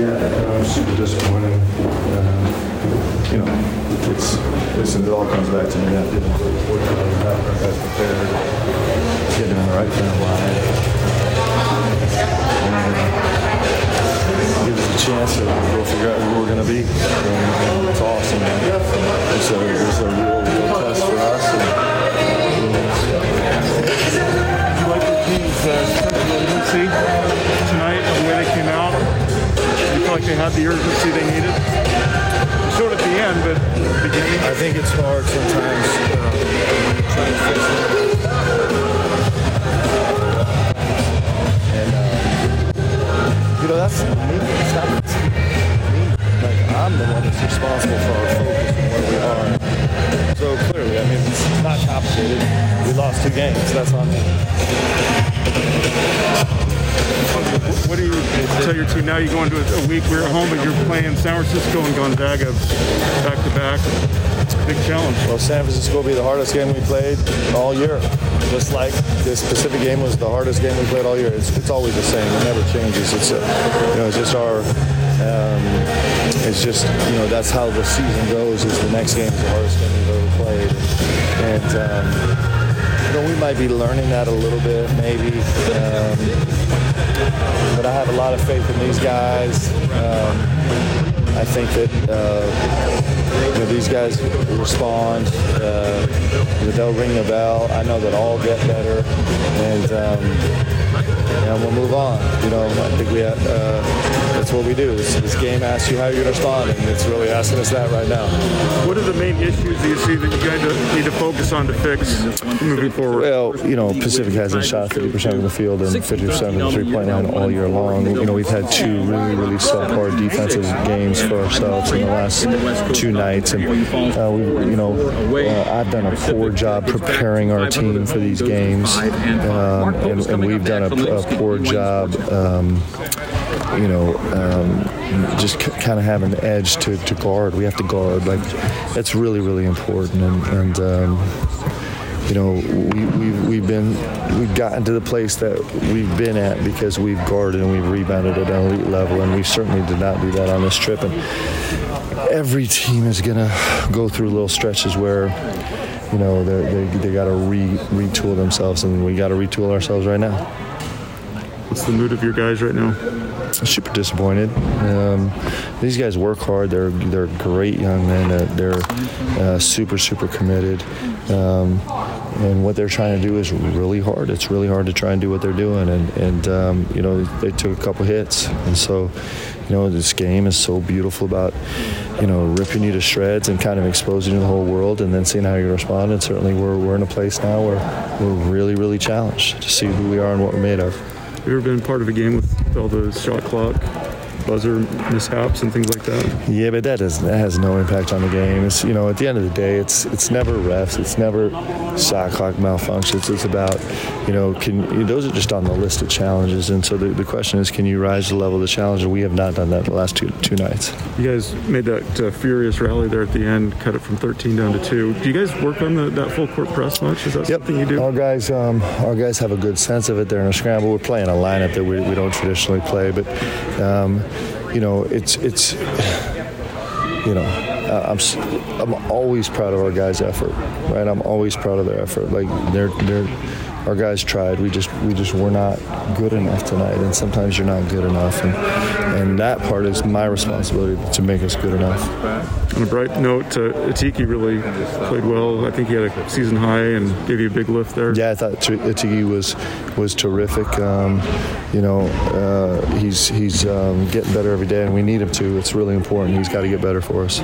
Yeah, I'm super disappointed. Um, you know, it's listen. It all comes back to me. On that as prepared, getting in the right frame of line, and uh, give us a chance to go figure out who we're going to be. And, and it's awesome. Man. It's a it's a real real test for us. And, showed at the end, but. I think it's hard sometimes uh, uh, you know that's me. It's not me. Like I'm the one that's responsible for our focus and where we are. So clearly, I mean, it's not complicated. We lost two games. That's on me. Tell your team now? You go into a week. We're at home, but you're playing San Francisco and Gonzaga back to back. It's a big challenge. Well, San Francisco will be the hardest game we played all year. Just like this Pacific game was the hardest game we played all year. It's, it's always the same. It never changes. It's a, you know, it's just our. Um, it's just you know that's how the season goes. Is the next game is the hardest game we've ever played, and um, you know we might be learning that a little bit maybe. Um, but I have a lot of faith in these guys. Um, I think that uh, you know, these guys respond. Uh, they'll ring the bell. I know that all get better, and um, and we'll move on. You know, I think we uh, that's what we do. This, this game asks you how you're going to respond, and it's really asking us that right now. What are the main issues you see that you guys need to focus on to fix moving forward? Well, you know, Pacific hasn't shot 50% of the field and 50% of the three-point line all year long. You know, we've had two really, really subpar defensive games for ourselves in the last two nights, and uh, we, you know, uh, I've done a poor job preparing our team for these games, um, and, and, we've done a, a poor job. Um, you know, um, just c- kind of have an edge to, to guard. We have to guard. Like, that's really, really important. And, and um, you know, we, we've, we've been, we've gotten to the place that we've been at because we've guarded and we've rebounded at an elite level. And we certainly did not do that on this trip. And every team is going to go through little stretches where, you know, they they got to re, retool themselves, and we got to retool ourselves right now. What's the mood of your guys right now? super disappointed. Um, these guys work hard. They're they're great young men. Uh, they're uh, super super committed. Um, and what they're trying to do is really hard. It's really hard to try and do what they're doing. And, and um, you know, they took a couple hits. And so, you know, this game is so beautiful about, you know, ripping you to shreds and kind of exposing you to the whole world and then seeing how you respond. And certainly we're, we're in a place now where we're really, really challenged to see who we are and what we're made of. You ever been part of a game with all the shot clock buzzer mishaps and things like that? Yeah, but that does that has no impact on the game. It's you know at the end of the day, it's it's never refs, it's never shot clock malfunctions. It's about you know can those are just on the list of challenges. And so the, the question is, can you rise to the level of the challenge? And we have not done that the last two two nights. You guys made that uh, furious rally there at the end, cut it from 13 down to two. Do you guys work on the, that full court press much? Is that yep. something you do? Our guys, um, our guys have a good sense of it. They're in a scramble. We're playing a lineup that we, we don't traditionally play, but. Um, you know, it's it's you know, uh, I'm I'm always proud of our guys' effort, right? I'm always proud of their effort. Like they're they're our guys tried. We just we just were not good enough tonight, and sometimes you're not good enough, and and that part is my responsibility to make us good enough. On a bright note, uh, Atiki really played well. I think he had a season high and gave you a big lift there. Yeah, I thought Atiki was was terrific. Um, you know, uh, he's he's um, getting better every day, and we need him to. It's really important. He's got to get better for us.